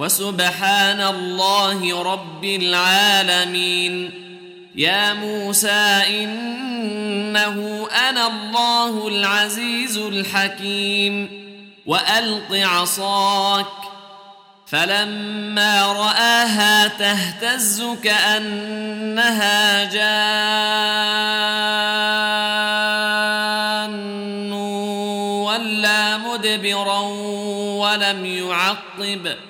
وسبحان الله رب العالمين. يا موسى إنه أنا الله العزيز الحكيم. وألق عصاك. فلما رآها تهتز كأنها جان. ولا مدبرا ولم يعقب.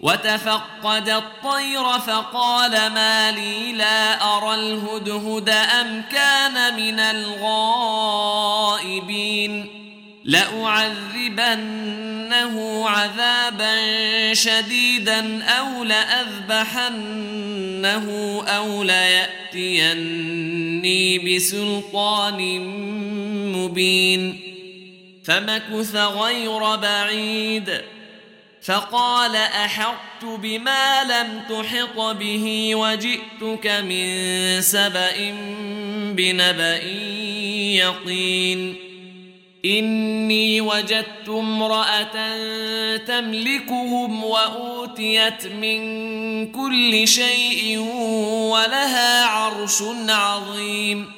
وتفقد الطير فقال ما لي لا أرى الهدهد أم كان من الغائبين لأعذبنه عذابا شديدا أو لأذبحنه أو ليأتيني بسلطان مبين فمكث غير بعيد فقال أحطت بما لم تحط به وجئتك من سبأ بنبأ يقين. إني وجدت امرأة تملكهم وأوتيت من كل شيء ولها عرش عظيم.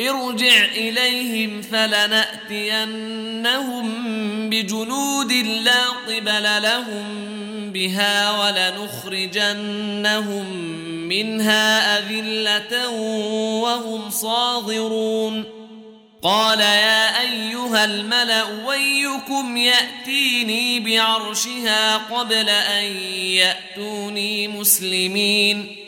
ارجع إليهم فلنأتينهم بجنود لا قبل لهم بها ولنخرجنهم منها أذلة وهم صاغرون. قال يا أيها الملأ ويكم يأتيني بعرشها قبل أن يأتوني مسلمين.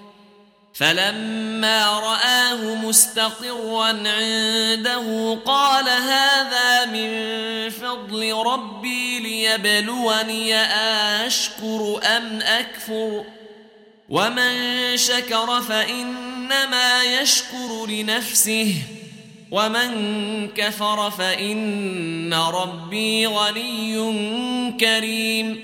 فلما رآه مستقرا عنده قال هذا من فضل ربي ليبلوني أشكر أم أكفر ومن شكر فإنما يشكر لنفسه ومن كفر فإن ربي غني كريم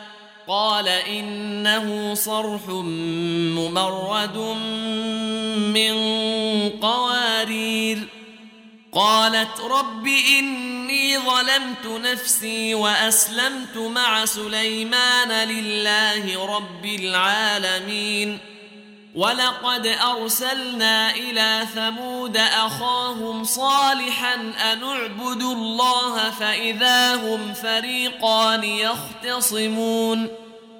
قال إنه صرح ممرد من قوارير. قالت رب إني ظلمت نفسي وأسلمت مع سليمان لله رب العالمين. ولقد أرسلنا إلى ثمود أخاهم صالحا أن اعبدوا الله فإذا هم فريقان يختصمون.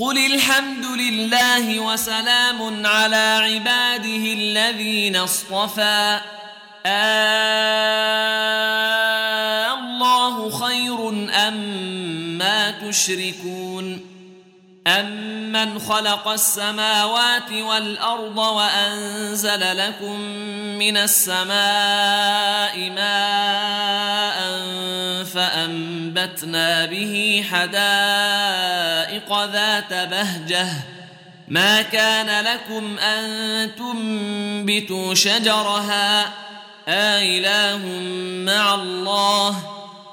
قل الحمد لله وسلام على عباده الذين اصطفى. آه الله خير أم ما تشركون. أمن خلق السماوات والأرض وأنزل لكم من السماء ماء فأنبتنا به حدائق ذات بهجة ما كان لكم أن تنبتوا شجرها آله مع الله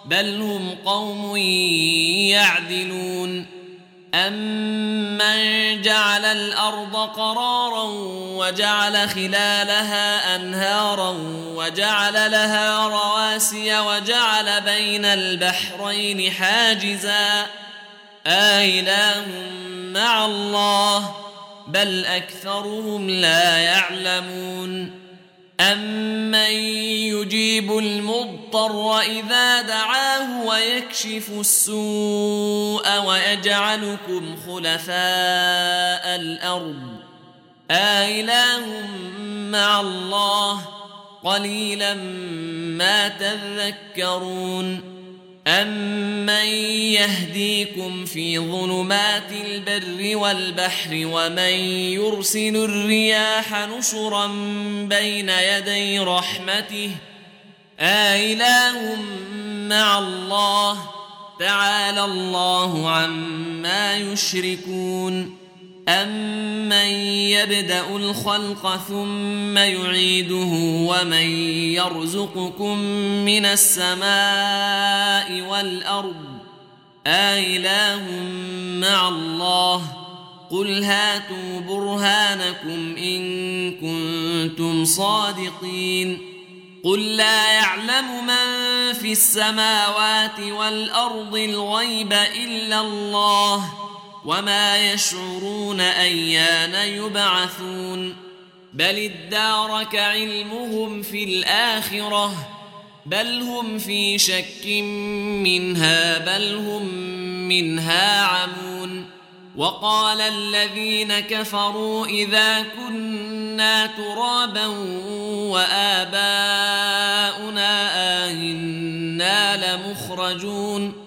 بل هم قوم يعدلون أمن جعل الأرض قرارا وجعل خلالها أنهارا وجعل لها رواسي وجعل بين البحرين حاجزا آإله مع الله بل أكثرهم لا يعلمون أمن يجيب المضطر إذا دعاه ويكشف السوء ويجعلكم خلفاء الأرض آإله مع الله قليلا ما تذكرون أمن يهديكم في ظلمات البر والبحر ومن يرسل الرياح نشرا بين يدي رحمته آله مع الله تعالى الله عما يشركون أمن يبدأ الخلق ثم يعيده ومن يرزقكم من السماء والأرض آله مع الله قل هاتوا برهانكم إن كنتم صادقين قل لا يعلم من في السماوات والأرض الغيب إلا الله وما يشعرون ايان يبعثون بل ادارك علمهم في الاخره بل هم في شك منها بل هم منها عمون وقال الذين كفروا اذا كنا ترابا واباؤنا آهنا لمخرجون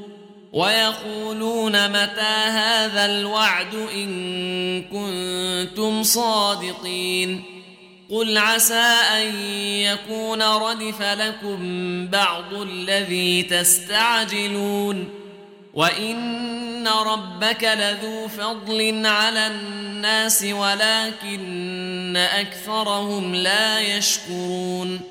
ويقولون متى هذا الوعد إن كنتم صادقين قل عسى أن يكون ردف لكم بعض الذي تستعجلون وإن ربك لذو فضل على الناس ولكن أكثرهم لا يشكرون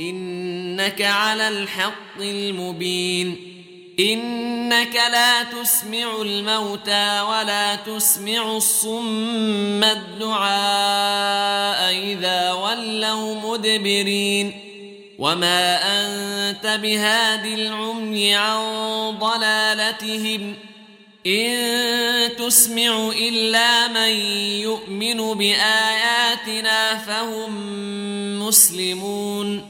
إنك على الحق المبين. إنك لا تسمع الموتى ولا تسمع الصم الدعاء إذا ولوا مدبرين. وما أنت بهاد العمي عن ضلالتهم. إن تسمع إلا من يؤمن بآياتنا فهم مسلمون.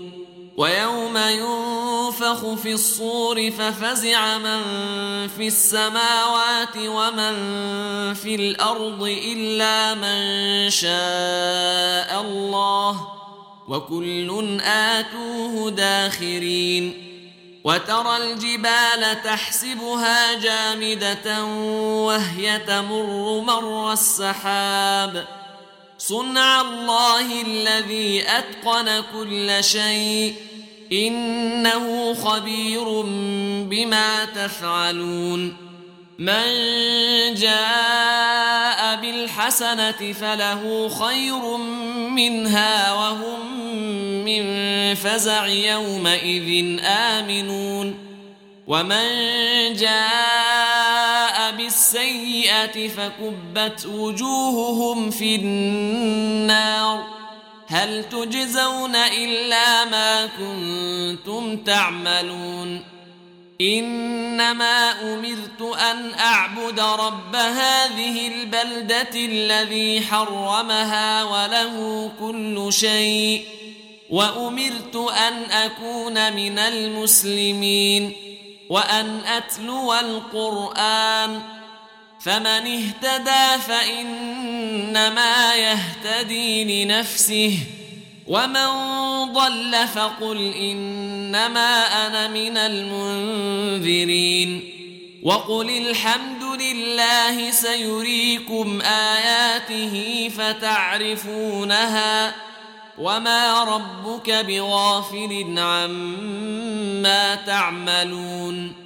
ويوم ينفخ في الصور ففزع من في السماوات ومن في الأرض إلا من شاء الله وكل آتوه داخرين وترى الجبال تحسبها جامدة وهي تمر مر السحاب صنع الله الذي أتقن كل شيء إنه خبير بما تفعلون. من جاء بالحسنة فله خير منها وهم من فزع يومئذ آمنون. ومن جاء بالسيئة فكبت وجوههم في النار. هل تجزون إلا ما كنتم تعملون؟ إنما أمرت أن أعبد رب هذه البلدة الذي حرمها وله كل شيء وأمرت أن أكون من المسلمين وأن أتلو القرآن فمن اهتدى فإنما يهتدي لنفسه ومن ضل فقل إنما أنا من المنذرين. وقل الحمد لله سيريكم آياته فتعرفونها وما ربك بغافل عما تعملون.